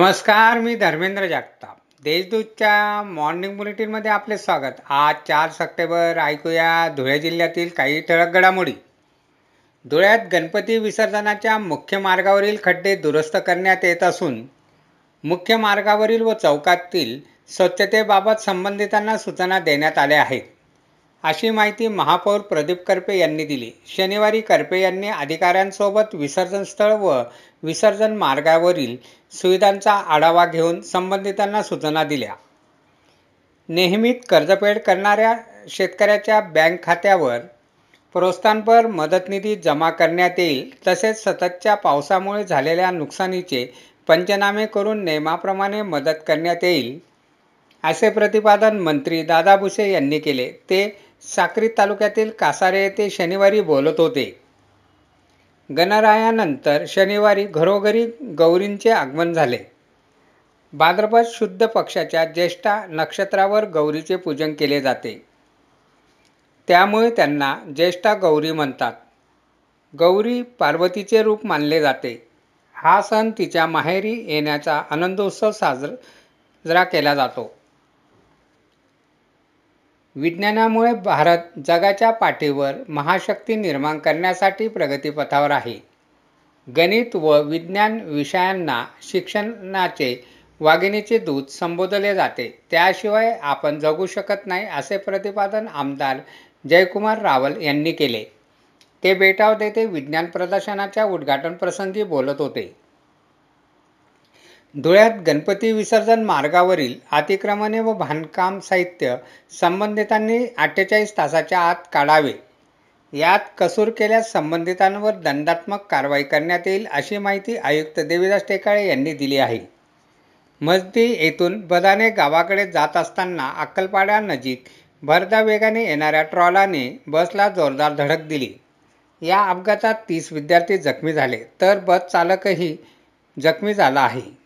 नमस्कार मी धर्मेंद्र जागताप. देशदूतच्या मॉर्निंग बुलेटिनमध्ये आपले स्वागत. आज चार सप्टेंबर ऐकूया धुळे जिल्ह्यातील काही ठळक घडामोडी. धुळ्यात गणपती विसर्जनाच्या मुख्य मार्गावरील खड्डे दुरुस्त करण्यात येत असून मुख्य मार्गावरील व चौकातील स्वच्छतेबाबत संबंधितांना सूचना देण्यात आल्या आहेत. अशी माहिती महापौर प्रदीप करपे यांनी दिली. शनिवारी करपे यांनी अधिकाऱ्यांसोबत विसर्जन स्थळ व विसर्जन मार्गावरील सुविधांचा आढावा घेऊन संबंधितांना सूचना दिल्या. नेहमीच कर्जफेड करणाऱ्या शेतकऱ्याच्या बँक खात्यावर प्रोत्साहनपर मदत निधी जमा करण्यात येईल तसेच सततच्या पावसामुळे झालेल्या नुकसानीचे पंचनामे करून नियमाप्रमाणे मदत करण्यात येईल असे प्रतिपादन मंत्री दादा भुसे यांनी केले. ते साक्री तालुक्यातील कासारे येथे शनिवारी बोलत होते. गणरायानंतर शनिवारी घरोघरी गौरींचे आगमन झाले. भाद्रपद शुद्ध पक्षाच्या ज्येष्ठा नक्षत्रावर गौरीचे पूजन केले जाते. त्यामुळे त्यांना ज्येष्ठा गौरी म्हणतात. गौरी पार्वतीचे रूप मानले जाते. हा सण तिच्या माहेरी येण्याचा आनंदोत्सव साजरा केला जातो. विज्ञानामुळे भारत जगाच्या पाठीवर महाशक्ती निर्माण करण्यासाठी प्रगतीपथावर आहे. गणित व विज्ञान विषयांना शिक्षणाचे वाघिणीचे दूत संबोधले जाते. त्याशिवाय आपण जगू शकत नाही असे प्रतिपादन आमदार जयकुमार रावल यांनी केले. ते बेटाव येथे विज्ञान प्रदर्शनाच्या उद्घाटन प्रसंगी बोलत होते. धुळ्यात गणपती विसर्जन मार्गावरील अतिक्रमणे व बांधकाम साहित्य संबंधितांनी अठ्ठेचाळीस तासाच्या आत काढावे. यात कसूर केल्यास संबंधितांवर दंडात्मक कारवाई करण्यात येईल अशी माहिती आयुक्त देवीदास टेकाळे यांनी दिली आहे. मजदी येथून बदाने गावाकडे जात असताना अक्कलपाड्यानजीक भरदा वेगाने येणाऱ्या ट्रॉलाने बसला जोरदार धडक दिली. या अपघातात तीस विद्यार्थी जखमी झाले तर बस चालकही जखमी झाला आहे.